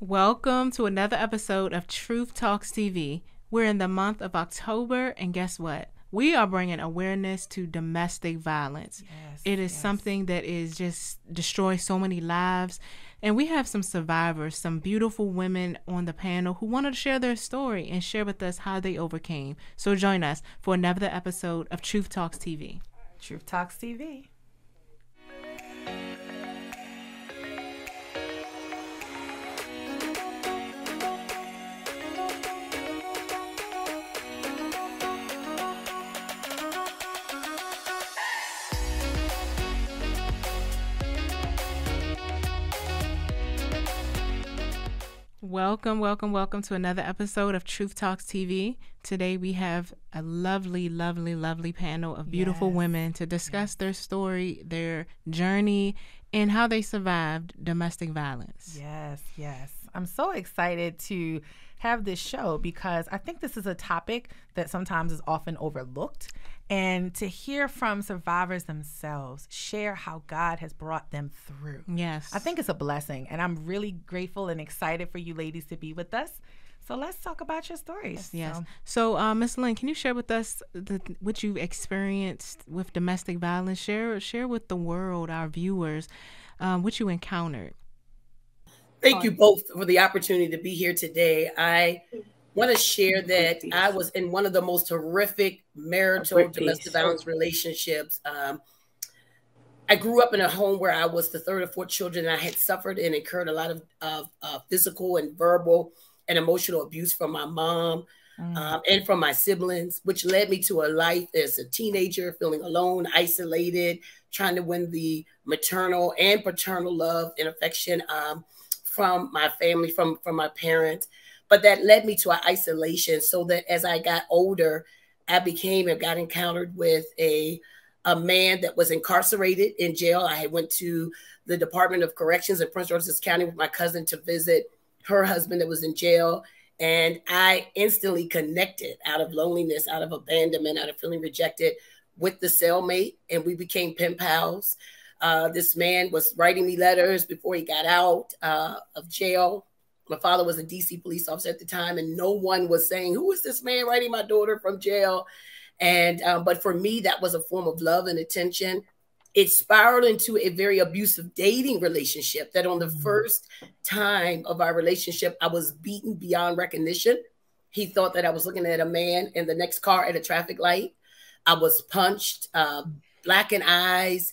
Welcome to another episode of Truth Talks TV. We're in the month of October, and guess what? We are bringing awareness to domestic violence. Yes, it is yes. something that is just destroy so many lives. And we have some survivors, some beautiful women on the panel who wanted to share their story and share with us how they overcame. So join us for another episode of Truth Talks TV. Truth Talks TV. Welcome, welcome, welcome to another episode of Truth Talks TV. Today we have a lovely, lovely, lovely panel of beautiful Yes. women to discuss their story, their journey, and how they survived domestic violence. Yes, yes. I'm so excited to have this show because I think this is a topic that sometimes is often overlooked. And to hear from survivors themselves share how God has brought them through. Yes. I think it's a blessing. And I'm really grateful and excited for you ladies to be with us. So let's talk about your stories. Yes. So, So, uh, Miss Lynn, can you share with us the, what you've experienced with domestic violence? Share, share with the world, our viewers, um, what you encountered. Thank you both for the opportunity to be here today. I want to share that I was in one of the most horrific marital domestic violence relationships. Um, I grew up in a home where I was the third or fourth children. And I had suffered and incurred a lot of, of uh, physical and verbal and emotional abuse from my mom mm, um, and from my siblings, which led me to a life as a teenager, feeling alone, isolated, trying to win the maternal and paternal love and affection um, from my family, from from my parents. But that led me to an isolation, so that as I got older, I became and got encountered with a a man that was incarcerated in jail. I went to the Department of Corrections in Prince George's County with my cousin to visit her husband that was in jail. And I instantly connected out of loneliness, out of abandonment, out of feeling rejected with the cellmate, and we became pen pals. Uh, this man was writing me letters before he got out uh, of jail. My father was a DC police officer at the time, and no one was saying, "Who is this man writing my daughter from jail?" And um, but for me, that was a form of love and attention. It spiraled into a very abusive dating relationship. That on the Mhm. first time of our relationship, I was beaten beyond recognition. He thought that I was looking at a man in the next car at a traffic light. I was punched, uh, blackened eyes,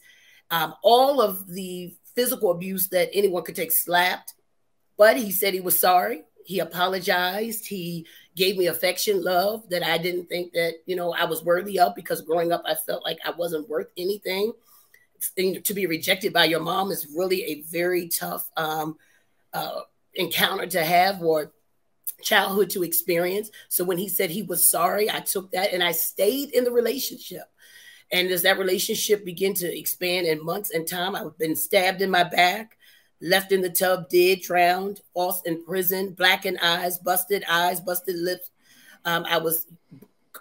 um, all of the physical abuse that anyone could take slapped. But he said he was sorry. He apologized. He gave me affection, love that I didn't think that you know I was worthy of because growing up I felt like I wasn't worth anything. Thing- To be rejected by your mom is really a very tough um, uh, encounter to have or childhood to experience. So when he said he was sorry, I took that and I stayed in the relationship. And as that relationship began to expand in months and time, I've been stabbed in my back, left in the tub, dead, drowned, false in prison, blackened eyes, busted eyes, busted lips. Um, I was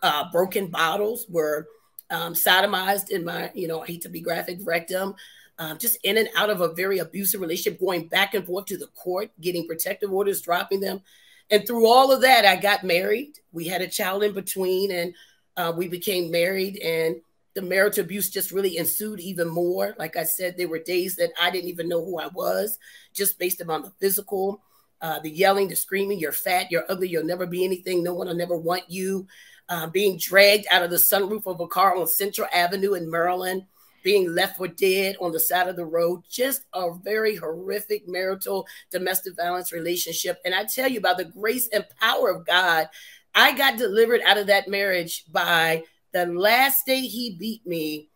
uh, broken bottles, were um, sodomized in my, you know, I hate to be graphic, rectum. Um, just in and out of a very abusive relationship, going back and forth to the court, getting protective orders, dropping them. And through all of that, I got married. We had a child in between, and uh, we became married. And the marital abuse just really ensued even more. Like I said, there were days that I didn't even know who I was, just based upon the physical, uh, the yelling, the screaming. You're fat, you're ugly, you'll never be anything. No one will never want you. Uh, being dragged out of the sunroof of a car on Central Avenue in Maryland, being left for dead on the side of the road. Just a very horrific marital domestic violence relationship. And I tell you, by the grace and power of God, I got delivered out of that marriage by the last day he beat me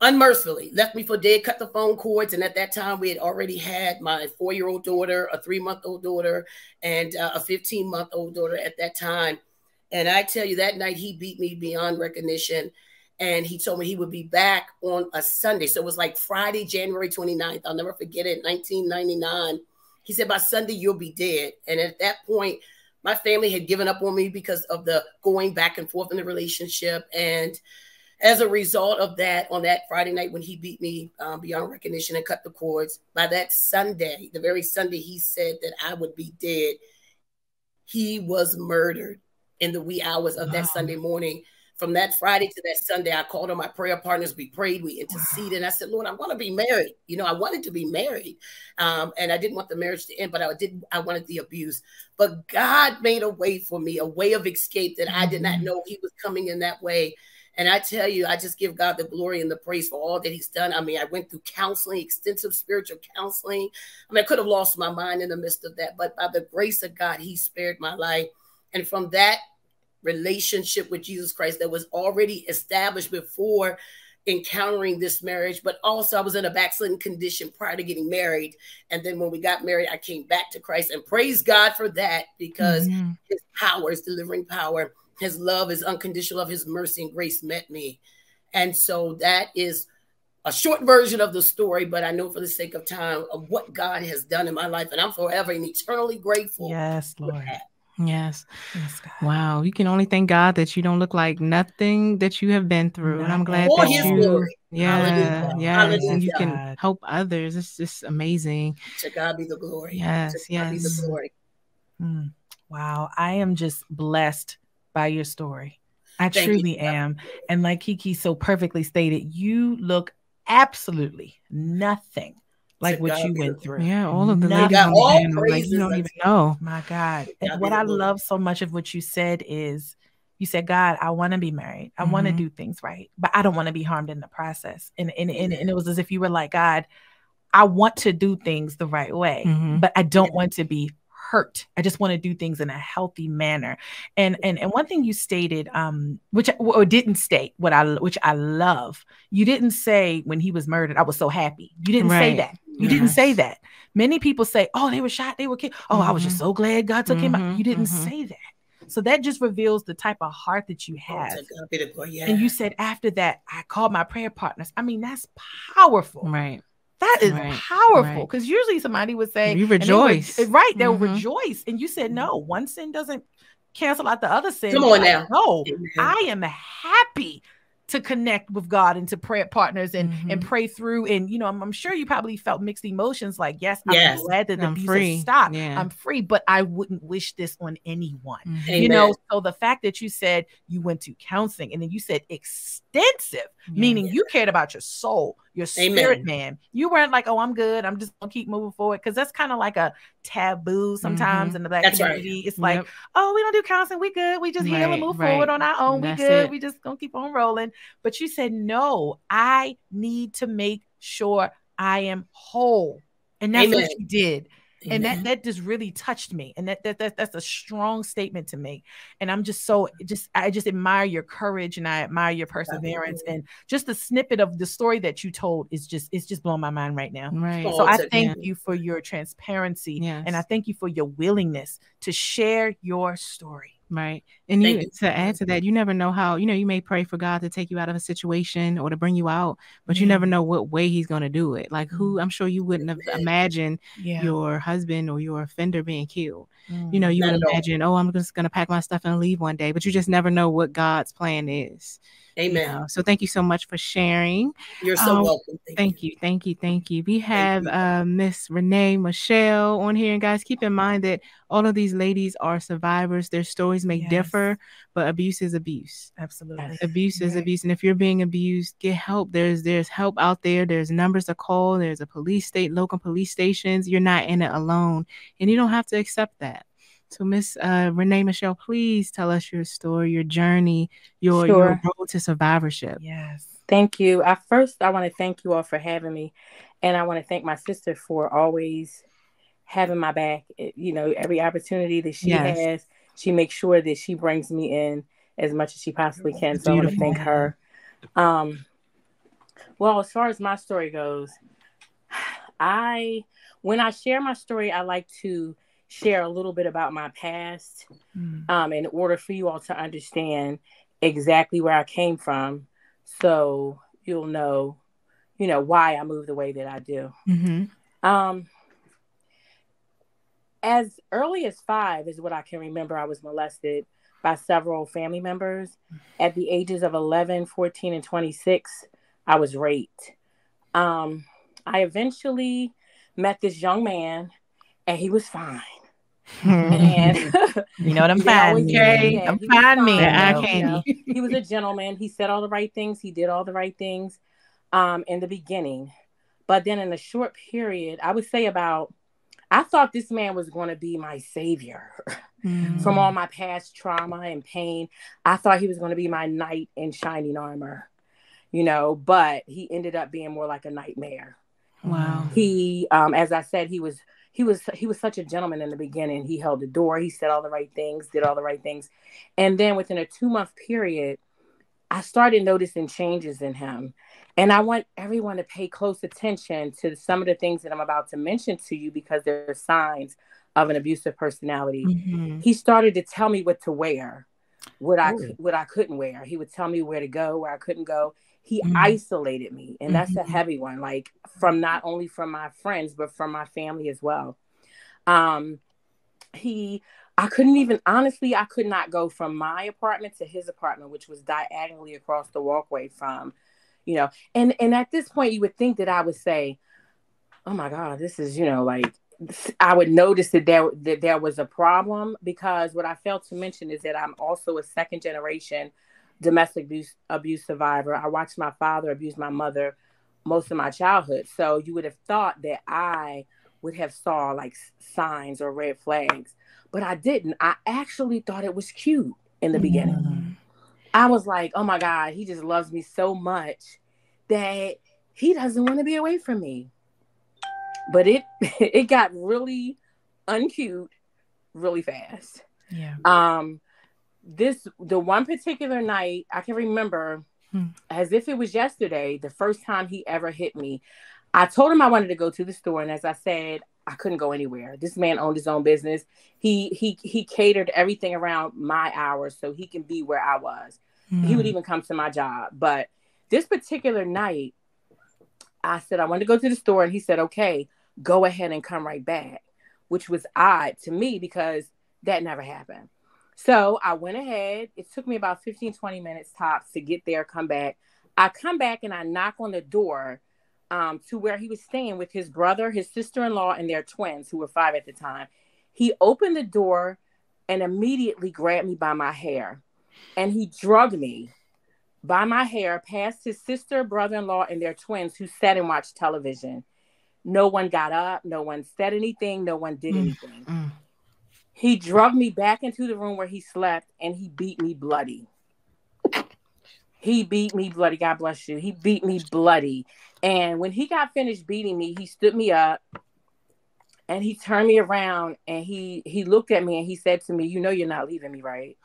unmercifully, left me for dead, cut the phone cords. And at that time, we had already had my four year old daughter, a three month old daughter, and uh, a 15 month old daughter at that time. And I tell you, that night he beat me beyond recognition. And he told me he would be back on a Sunday. So it was like Friday, January 29th. I'll never forget it, 1999. He said, By Sunday, you'll be dead. And at that point, my family had given up on me because of the going back and forth in the relationship. And as a result of that, on that Friday night when he beat me um, beyond recognition and cut the cords, by that Sunday, the very Sunday he said that I would be dead, he was murdered in the wee hours of that Sunday morning. From that Friday to that Sunday, I called on my prayer partners. We prayed, we interceded. Wow. I said, Lord, I want to be married. You know, I wanted to be married, um, and I didn't want the marriage to end, but I did. I wanted the abuse. But God made a way for me, a way of escape that I did not mm-hmm. know He was coming in that way. And I tell you, I just give God the glory and the praise for all that He's done. I mean, I went through counseling, extensive spiritual counseling. I mean, I could have lost my mind in the midst of that, but by the grace of God, He spared my life. And from that relationship with Jesus Christ that was already established before encountering this marriage, but also I was in a backslidden condition prior to getting married. And then when we got married, I came back to Christ and praise God for that because mm-hmm. his power, is delivering power, his love, is unconditional of his mercy and grace met me. And so that is a short version of the story, but I know for the sake of time of what God has done in my life. And I'm forever and eternally grateful. Yes, Lord. Yes. yes wow. You can only thank God that you don't look like nothing that you have been through. And I'm glad that you, glory. yeah, yeah, and you can help others. It's just amazing. To God be the glory. Yes, to yes. be the glory. Mm. Wow. I am just blessed by your story. I Thank truly you. am. And like Kiki so perfectly stated, you look absolutely nothing like what you went through. Yeah, all of the ladies on the panel, like you don't even know. My God. And what I love so much of what you said is you said, God, I want to be married. I mm-hmm. want to do things right, but I don't want to be harmed in the process. And, and, and, and, it was as if you were like, God, I want to do things the right way, mm-hmm. but I don't want to be hurt. I just want to do things in a healthy manner. And and and one thing you stated, um, which or didn't state, what I which I love, you didn't say when he was murdered, I was so happy. You didn't right. say that. You yes. didn't say that. Many people say, "Oh, they were shot, they were killed." Oh, mm-hmm. I was just mm-hmm. so glad God took mm-hmm. him out. Mm-hmm. You didn't mm-hmm. say that. So that just reveals the type of heart that you oh, have. Oh, yeah. And you said after that, I called my prayer partners. I mean, that's powerful. Right. That is right, powerful because right. usually somebody would say, "You rejoice." They would, right, they'll mm-hmm. rejoice, and you said, "No, one sin doesn't cancel out the other sin." Come on now. No, I am happy to connect with God and to pray partners and mm-hmm. and pray through. And you know, I'm, I'm, sure you probably felt mixed emotions. Like, yes, I'm glad that the I'm abuse free. stopped. Yeah. I'm free, but I wouldn't wish this on anyone. Mm-hmm. You know, so the fact that you said you went to counseling and then you said extensive, yeah. meaning you cared about your soul, your spirit Amen. man. You weren't like, oh, I'm good. I'm just gonna keep moving forward because that's kind of like a taboo sometimes mm-hmm. in the black that's community. Right. It's like, oh, we don't do counseling. We good. We just right, heal and move right. forward on our own. That's we good. It. We just gonna keep on rolling. But you said, no, I need to make sure I am whole. And that's Amen. what you did. And that that just really touched me. And that, that that that's a strong statement to me. And I'm just so just I just admire your courage and I admire your perseverance. And just the snippet of the story that you told is just it's just blowing my mind right now. Right. So I thank you for your transparency yes. and I thank you for your willingness to share your story. Right. And you, you, to add to that, you never know how, you know, you may pray for God to take you out of a situation or to bring you out, but yeah. you never know what way he's going to do it. Like who, mm. I'm sure you wouldn't have imagined yeah. your husband or your offender being killed. Mm. You know, you would imagine, oh, I'm just going to pack my stuff and leave one day, but you just never know what God's plan is. Amen. Know? So thank you so much for sharing. You're so um, welcome. Thank, thank you. you. Thank you. Thank you. We have uh, Miss Renee Michelle on here. And guys, keep in mind that all of these ladies are survivors. Their stories may yes. differ, but abuse is abuse. Absolutely. Abuse is abuse. And if you're being abused, get help. There's there's help out there. There's numbers to call. There's a police state, local police stations. You're not in it alone. And you don't have to accept that. So, Miss uh, Renee Michelle, please tell us your story, your journey, your, sure. your road to survivorship. Yes. Thank you. I first, I want to thank you all for having me, and I want to thank my sister for always having my back. You know, every opportunity that she yes. has, she makes sure that she brings me in as much as she possibly can. So Beautiful. I want to thank her. Um, well, as far as my story goes, I when I share my story, I like to share a little bit about my past mm. um, in order for you all to understand exactly where I came from. So you'll know, you know, why I move the way that I do. Mm-hmm. Um, as early as five is what I can remember. I was molested by several family members. At the ages of 11, 14, and 26, I was raped. Um, I eventually met this young man, and he was fine. And you know what I'm fine. Okay, I'm fine. Me, he was a gentleman. He said all the right things. He did all the right things um, in the beginning, but then in a short period, I would say about, I thought this man was going to be my savior mm. from all my past trauma and pain. I thought he was going to be my knight in shining armor, you know, but he ended up being more like a nightmare. Wow. He, um, as I said, he was he was he was such a gentleman in the beginning. He held the door. He said all the right things, did all the right things, and then within a two month period, I started noticing changes in him. And I want everyone to pay close attention to some of the things that I'm about to mention to you because they're signs of an abusive personality. Mm-hmm. He started to tell me what to wear, what I what I couldn't wear. He would tell me where to go, where I couldn't go he mm-hmm. isolated me and that's mm-hmm. a heavy one like from not only from my friends but from my family as well um he i couldn't even honestly i could not go from my apartment to his apartment which was diagonally across the walkway from you know and and at this point you would think that i would say oh my god this is you know like I would notice that there that there was a problem because what I failed to mention is that I'm also a second generation domestic abuse, abuse survivor. I watched my father abuse my mother most of my childhood. So you would have thought that I would have saw like signs or red flags, but I didn't. I actually thought it was cute in the beginning. Mm-hmm. I was like, "Oh my god, he just loves me so much that he doesn't want to be away from me." But it it got really uncute really fast. Yeah. Um this the one particular night I can remember hmm. as if it was yesterday, the first time he ever hit me. I told him I wanted to go to the store, and as I said, I couldn't go anywhere. This man owned his own business. He he he catered everything around my hours so he can be where I was. Hmm. He would even come to my job. But this particular night, I said I wanted to go to the store, and he said, "Okay, go ahead and come right back," which was odd to me because that never happened. So I went ahead. It took me about 15, 20 minutes tops to get there, come back. I come back and I knock on the door um, to where he was staying with his brother, his sister in law, and their twins, who were five at the time. He opened the door and immediately grabbed me by my hair and he drugged me by my hair past his sister, brother in law, and their twins who sat and watched television. No one got up, no one said anything, no one did mm, anything. Mm. He drugged me back into the room where he slept and he beat me bloody. He beat me bloody. God bless you. He beat me bloody. And when he got finished beating me, he stood me up and he turned me around and he he looked at me and he said to me, "You know you're not leaving me, right?"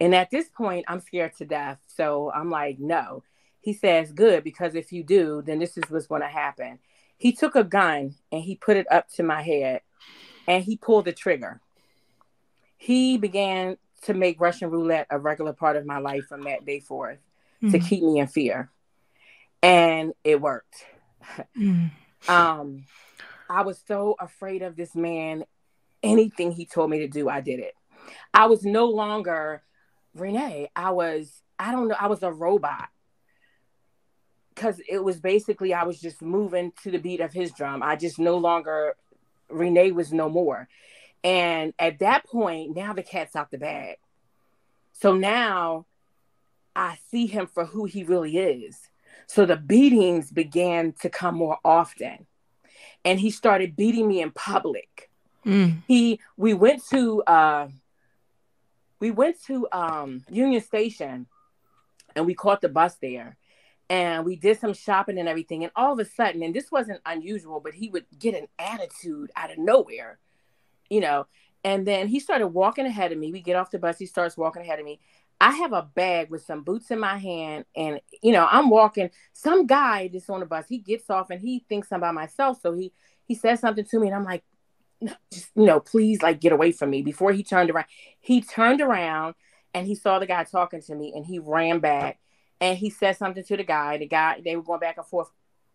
And at this point, I'm scared to death. So I'm like, "No." He says, "Good, because if you do, then this is what's going to happen." He took a gun and he put it up to my head and he pulled the trigger he began to make Russian roulette a regular part of my life from that day forth mm. to keep me in fear. And it worked. Mm. um, I was so afraid of this man. Anything he told me to do, I did it. I was no longer Renee. I was, I don't know, I was a robot. Because it was basically, I was just moving to the beat of his drum. I just no longer, Renee was no more. And at that point, now the cat's out the bag. So now I see him for who he really is. So the beatings began to come more often. And he started beating me in public. Mm. He we went to uh we went to um Union Station and we caught the bus there and we did some shopping and everything and all of a sudden and this wasn't unusual but he would get an attitude out of nowhere you know. And then he started walking ahead of me. We get off the bus. He starts walking ahead of me. I have a bag with some boots in my hand, and you know, I'm walking. Some guy that's on the bus, he gets off and he thinks I'm by myself. So he he says something to me, and I'm like, just you know, please, like, get away from me. Before he turned around, he turned around and he saw the guy talking to me, and he ran back and he said something to the guy. The guy, they were going back and forth.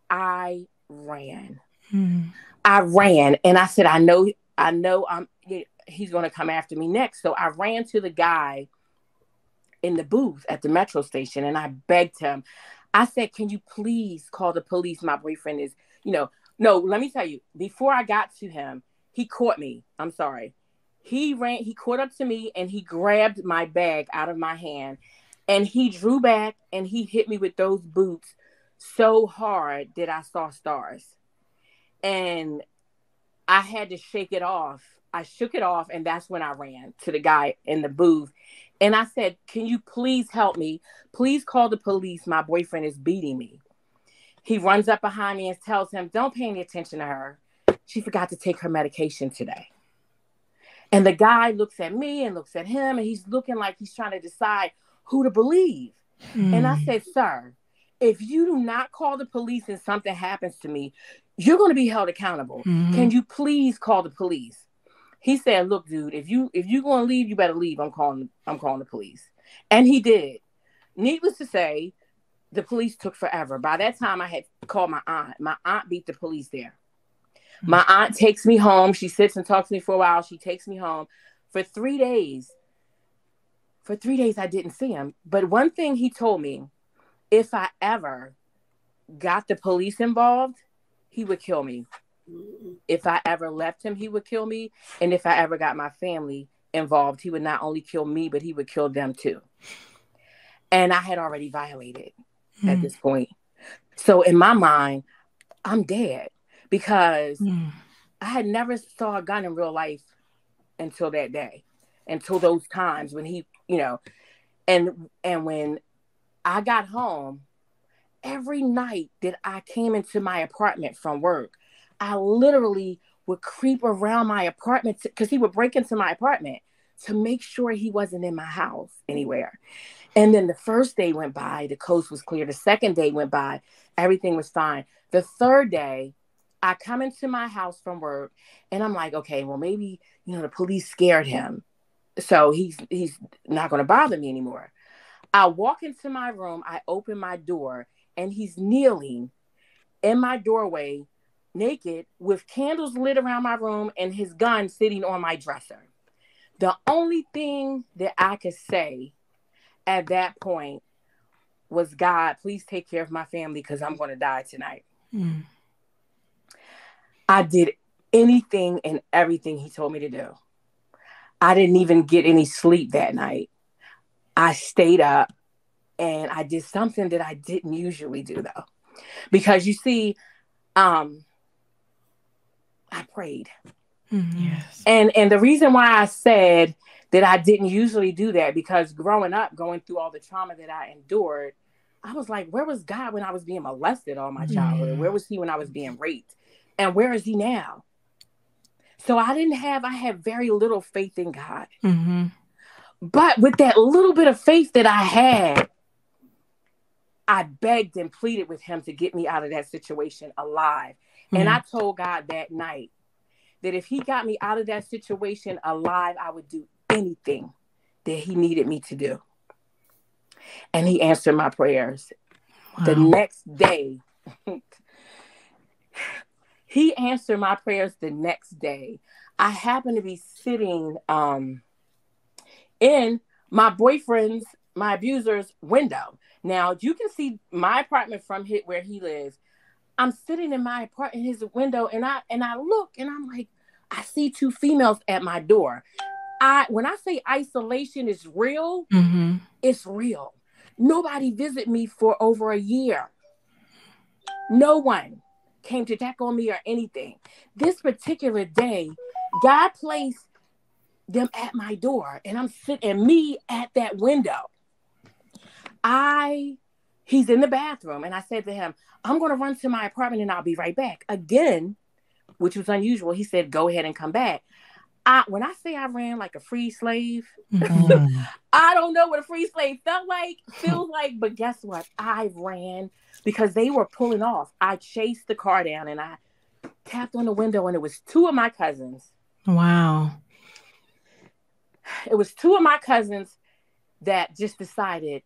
I ran. Hmm. I ran, and I said, I know I know I'm he's going to come after me next. So I ran to the guy in the booth at the metro station and I begged him. I said, "Can you please call the police? My boyfriend is, you know, no, let me tell you, before I got to him, he caught me. I'm sorry. He ran, he caught up to me and he grabbed my bag out of my hand and he drew back and he hit me with those boots so hard that I saw stars. And I had to shake it off. I shook it off, and that's when I ran to the guy in the booth. And I said, Can you please help me? Please call the police. My boyfriend is beating me. He runs up behind me and tells him, Don't pay any attention to her. She forgot to take her medication today. And the guy looks at me and looks at him, and he's looking like he's trying to decide who to believe. Mm. And I hmm. said, Sir, if you do not call the police and something happens to me, you're going to be held accountable. Mm-hmm. Can you please call the police? He said, "Look, dude, if you if you're going to leave, you better leave. I'm calling I'm calling the police." And he did. Needless to say, the police took forever. By that time, I had called my aunt. My aunt beat the police there. Mm-hmm. My aunt takes me home. She sits and talks to me for a while. She takes me home for three days. For three days, I didn't see him. But one thing he told me if I ever got the police involved, he would kill me. If I ever left him, he would kill me. And if I ever got my family involved, he would not only kill me, but he would kill them too. And I had already violated mm. at this point. So in my mind, I'm dead because mm. I had never saw a gun in real life until that day, until those times when he, you know, and and when I got home every night that I came into my apartment from work. I literally would creep around my apartment because he would break into my apartment to make sure he wasn't in my house anywhere. And then the first day went by, the coast was clear. The second day went by, everything was fine. The third day, I come into my house from work and I'm like, okay, well, maybe, you know, the police scared him. So he's he's not gonna bother me anymore. I walk into my room, I open my door, and he's kneeling in my doorway, naked, with candles lit around my room and his gun sitting on my dresser. The only thing that I could say at that point was, God, please take care of my family because I'm going to die tonight. Mm. I did anything and everything he told me to do. I didn't even get any sleep that night. I stayed up and I did something that I didn't usually do though. Because you see, um, I prayed. Mm-hmm. Yes. And and the reason why I said that I didn't usually do that because growing up, going through all the trauma that I endured, I was like, where was God when I was being molested all my childhood? Where was he when I was being raped? And where is he now? So I didn't have, I had very little faith in God. Mm-hmm. But with that little bit of faith that I had, I begged and pleaded with him to get me out of that situation alive. Mm-hmm. And I told God that night that if he got me out of that situation alive, I would do anything that he needed me to do. And he answered my prayers. Wow. The next day, he answered my prayers the next day. I happened to be sitting um, in my boyfriend's, my abuser's window. Now you can see my apartment from hit where he lives. I'm sitting in my apartment, his window, and I and I look and I'm like, I see two females at my door. I when I say isolation is real, mm-hmm. it's real. Nobody visit me for over a year. No one came to check on me or anything. This particular day, God placed them at my door and I'm sitting and me at that window. I he's in the bathroom and I said to him, I'm gonna run to my apartment and I'll be right back. Again, which was unusual. He said, Go ahead and come back. I when I say I ran like a free slave, mm-hmm. I don't know what a free slave felt like, feels like, but guess what? I ran because they were pulling off. I chased the car down and I tapped on the window and it was two of my cousins. Wow it was two of my cousins that just decided,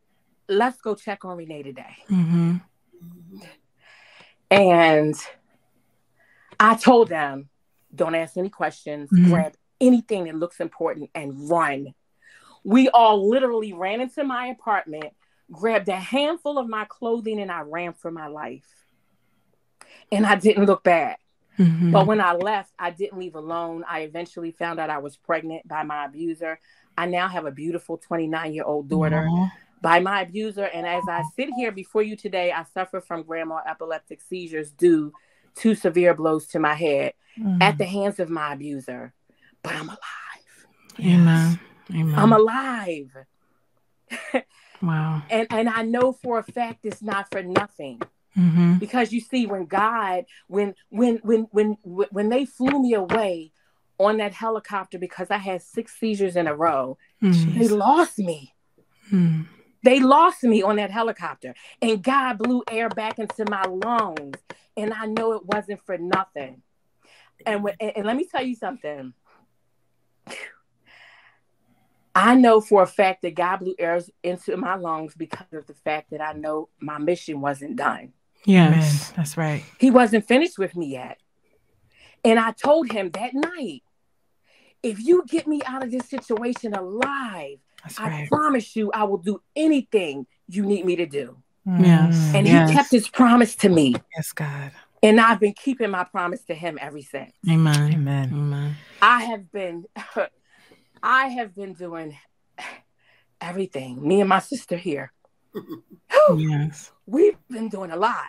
let's go check on Renee today. Mm-hmm. And I told them, don't ask any questions, mm-hmm. grab anything that looks important and run. We all literally ran into my apartment, grabbed a handful of my clothing, and I ran for my life. And I didn't look back. Mm-hmm. But when I left, I didn't leave alone. I eventually found out I was pregnant by my abuser. I now have a beautiful 29 year old daughter Aww. By my abuser. And as I sit here before you today, I suffer from grand mal epileptic seizures due to severe blows to my head mm-hmm. at the hands of my abuser. But I'm alive. Amen. Amen. I'm alive. wow. And and I know for a fact it's not for nothing. Mm-hmm. Because you see, when God, when when when when when they flew me away on that helicopter because I had six seizures in a row, mm-hmm. they lost me. Mm-hmm. They lost me on that helicopter, and God blew air back into my lungs, and I know it wasn't for nothing. And when, and, and let me tell you something. I know for a fact that God blew air into my lungs because of the fact that I know my mission wasn't done. Yes, that's right. He wasn't finished with me yet. And I told him that night, if you get me out of this situation alive, I promise you I will do anything you need me to do. Yes. And yes. he kept his promise to me. Yes, God. And I've been keeping my promise to him ever since. Amen. Amen. Amen. I have been I have been doing everything. Me and my sister here. yes. We've been doing a lot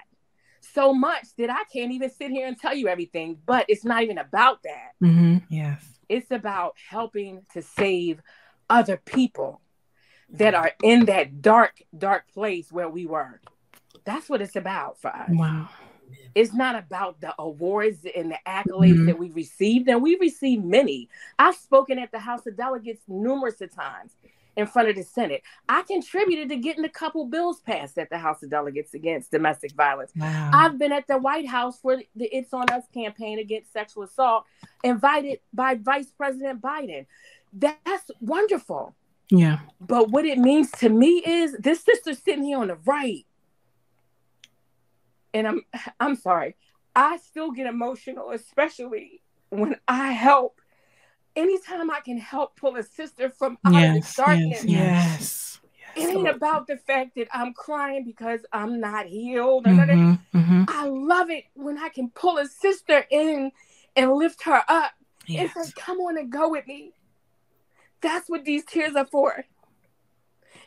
so much that I can't even sit here and tell you everything. But it's not even about that. Mm-hmm. Yes. It's about helping to save other people that are in that dark, dark place where we were. That's what it's about for us. Wow. It's not about the awards and the accolades mm-hmm. that we received, and we received many. I've spoken at the House of Delegates numerous of times in front of the Senate. I contributed to getting a couple bills passed at the House of Delegates against domestic violence. Wow. I've been at the White House for the It's On Us campaign against sexual assault, invited by Vice President Biden. That's wonderful. Yeah. But what it means to me is this sister sitting here on the right. And I'm I'm sorry. I still get emotional, especially when I help anytime I can help pull a sister from out yes, of the darkness. Yes, yes. It ain't about the fact that I'm crying because I'm not healed. Mm-hmm, mm-hmm. I love it when I can pull a sister in and lift her up yes. and say, Come on and go with me. That's what these tears are for.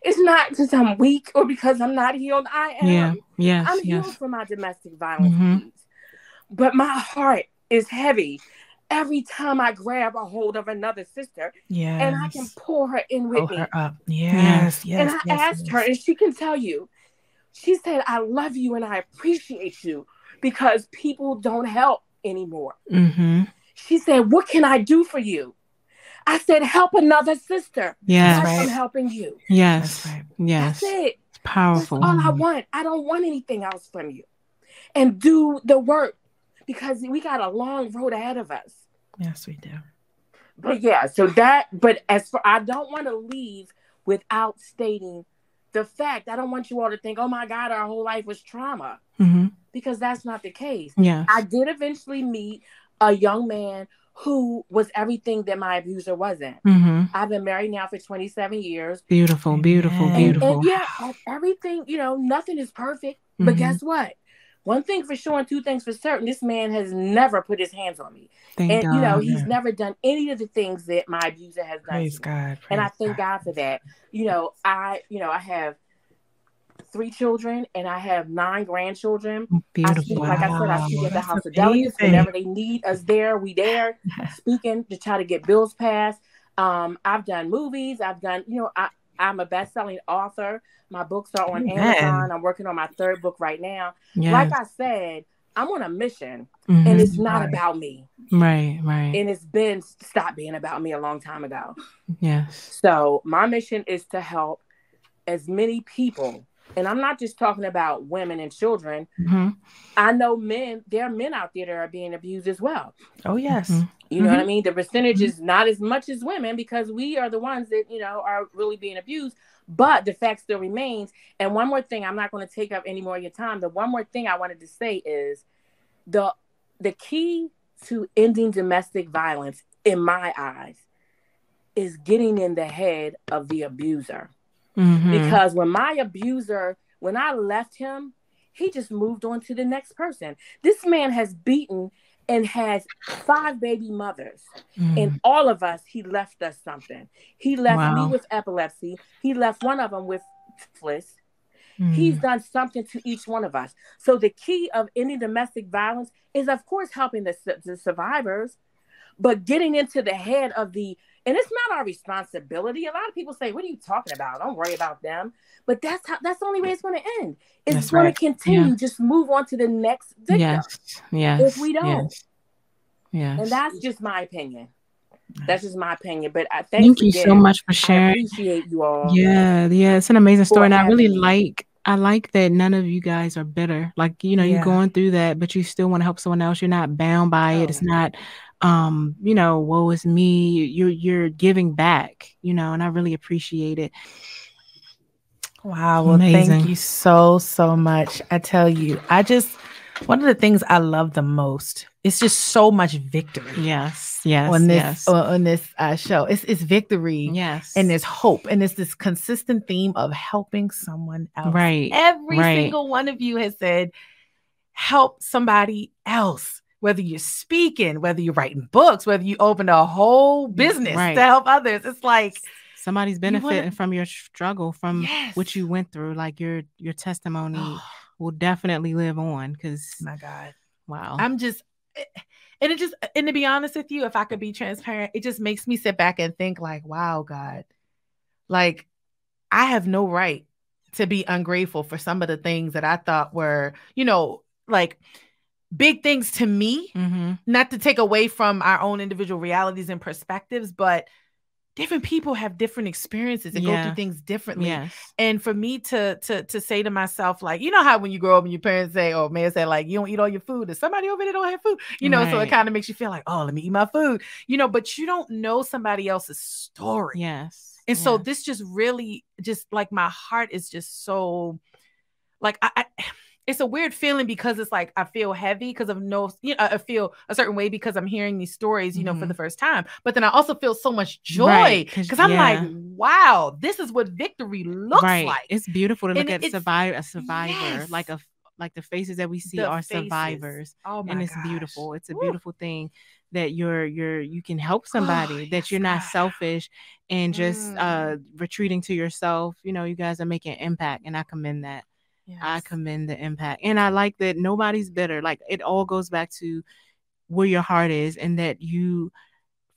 It's not because I'm weak or because I'm not healed. I am. Yeah. Yes, I'm yes. healed from my domestic violence. Mm-hmm. But my heart is heavy every time I grab a hold of another sister, yes. and I can pull her in with pull me. Her up. Yes, yes. And I yes, asked yes. her, and she can tell you. She said, "I love you and I appreciate you because people don't help anymore." Mm-hmm. She said, "What can I do for you?" I said, "Help another sister." Yes, right. I'm helping you. Yes, right. yes. That's it. It's powerful. That's all I want. I don't want anything else from you. And do the work because we got a long road ahead of us. Yes, we do. But yeah, so that, but as for, I don't want to leave without stating the fact. I don't want you all to think, oh my God, our whole life was trauma. Mm-hmm. Because that's not the case. Yeah. I did eventually meet a young man who was everything that my abuser wasn't. Mm-hmm. I've been married now for 27 years. Beautiful, beautiful, And- beautiful. And, and yeah, everything, you know, nothing is perfect. But Mhm. guess what? One thing for sure and two things for certain, this man has never put his hands on me. Thank and God. you know, he's never done any of the things that my abuser has done. Praise to me. God. And I praise thank God for that. You know, I, you know, I have three children and I have nine grandchildren. I beautiful. speak, like I said, I speak at the that's House of Delegates amazing. whenever they need us there. We there speaking to try to get bills passed. Um, I've done movies. I've done, you know, I, I'm a best-selling author. My books are on Amen. Amazon. I'm working on my third book right now. yes. Like I said, I'm on a mission, Mhm. and it's not Right. about me. right, right. And it's been stopped being about me a long time ago. yes. So my mission is to help as many people. And I'm not just talking about women and children. Mm-hmm. I know men, there are men out there that are being abused as well. Oh yes. Mhm. You know what I mean? The percentage is not as much as women because we are the ones that, you know, are really being abused. But the fact still remains. And one more thing, I'm not going to take up any more of your time. The one more thing I wanted to say is the the key to ending domestic violence in my eyes, is getting in the head of the abuser. Mhm. Because when my abuser, when I left him, he just moved on to the next person. This man has beaten and has five baby mothers. Mm. And all of us, he left us something. He left Wow. me with epilepsy. He left one of them with syphilis. Mm. He's done something to each one of us. So the key of any domestic violence is, of course, helping the, the survivors, but getting into the head of the and it's not our responsibility. A lot of people say, "What are you talking about? Don't worry about them." But that's how that's the only way it's going to end. It's That's going right. to continue. Just move on to the next victim, yes. Yes. if we don't. Yes. Yes. and that's just my opinion. That's just my opinion. But I Thank thank you so much for I sharing. appreciate you all. Yeah, yeah, it's an amazing story, and I really me. like. I like that none of you guys are bitter. Like you know, Yeah. you're going through that, but you still want to help someone else. You're not bound by it. It's No. not, um, you know, woe is me. You're you're giving back. You know, and I really appreciate it. Wow. Well, Amazing. thank you so, so much. I tell you, I just, one of the things I love the most, it's just so much victory Yes, yes, on this, yes, on, on this uh, show. It's, it's victory yes, and there's hope. And it's this consistent theme of helping someone else. right. Every right. single one of you has said, help somebody else. Whether you're speaking, whether you're writing books, whether you open a whole business Right. to help others, it's like, Somebody's wanna- benefiting from your struggle, from yes. what you went through. Like your your testimony Oh, will definitely live on. Because my God. wow, I'm just, eh, and it just, and to be honest with you, if I could be transparent, it just makes me sit back and think, like, wow, God, like, I have no right to be ungrateful for some of the things that I thought were, you know, like big things to me, hmm not to take away from our own individual realities and perspectives, but different people have different experiences and go through things differently. Yes, and for me to to to say to myself like you know how when you grow up and your parents say or may say like you don't eat all your food and somebody over there don't have food you know so it kind of makes you feel like oh let me eat my food you know but you don't know somebody else's story. Yes. and so this just really just like my heart is just so like I, I it's a weird feeling because it's like I feel heavy because of no, you know, I feel a certain way because I'm hearing these stories, you know, for Mhm. the first time. But then I also feel so much joy Right, 'cause- because I'm yeah. like, wow, this is what victory looks right. like. It's beautiful to And look it- at survivor a survivor Yes. like a like the faces that we see The are faces. survivors Oh my and it's gosh. beautiful it's a Woo. beautiful thing that you're you're you can help somebody that yes, you're not God. selfish and just Mm. uh retreating to yourself you know you guys are making impact and i commend that i commend the impact and i like that nobody's bitter like it all goes back to where your heart is and that you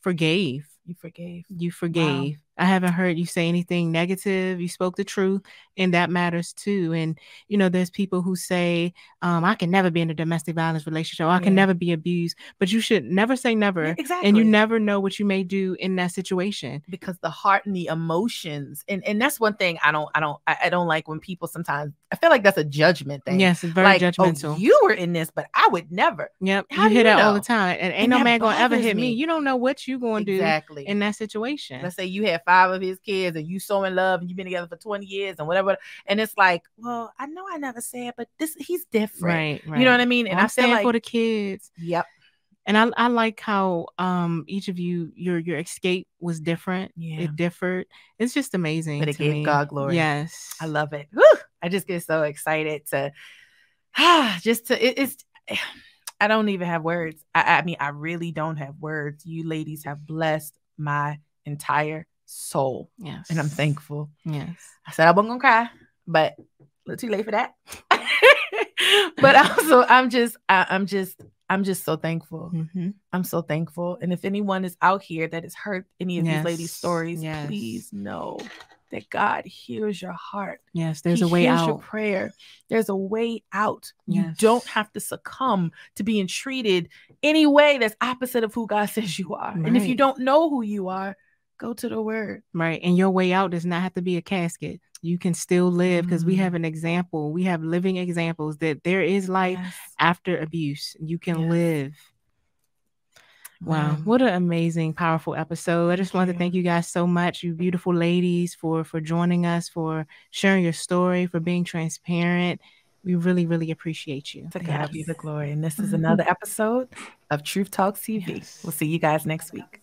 forgave you forgave. you forgave. I haven't heard you say anything negative. You spoke the truth, and that matters too. And you know, there's people who say, um, "I can never be in a domestic violence relationship. Or, I can Yeah. never be abused." But you should never say never, Yeah, exactly. and you never know what you may do in that situation. because the heart and the emotions, and and that's one thing I don't I don't I, I don't like when people sometimes I feel like that's a judgment thing. Yes, it's very like, judgmental. Oh, you were in this, but I would never. yep, how you hear you that all the time, and ain't And no man gonna ever hit me. me. You don't know what you're gonna do Exactly. in that situation. Let's say you had five of his kids and you so in love and you've been together for 20 years and whatever. And it's like, well, I know I never said, but this he's different. Right, right. You know what I mean? And I'm I staying like for the kids. Yep. and I, I like how um each of you your your escape was different Yeah. it differed it's just amazing But it gave me. God glory. yes I love it. Woo! I just get so excited to ah, just to it, it's I don't even have words. I, I mean, I really don't have words. You ladies have blessed my entire soul. yes And I'm thankful. yes I said I wasn't gonna cry, but a little too late for that. but also, I'm just, I, I'm just, I'm just so thankful. hmm I'm so thankful. And if anyone is out here that has heard any of these ladies' stories, yes. please know that God hears your heart. yes there's He a way hears Your out prayer. There's a way out. You don't have to succumb to being treated any way that's opposite of who God says you are. And if you don't know who you are, go to the Word. right and your way out does not have to be a casket you can still live because we Mm. have an example we have living examples that there is life Yes. after abuse you can Yes. live Wow, what an amazing, powerful episode. I just you. to thank you guys so much, you beautiful ladies, for for joining us, for sharing your story, for being transparent. We really, really appreciate you. To God be the glory. And this is another episode of Truth Talks TV. Yes. We'll see you guys next week.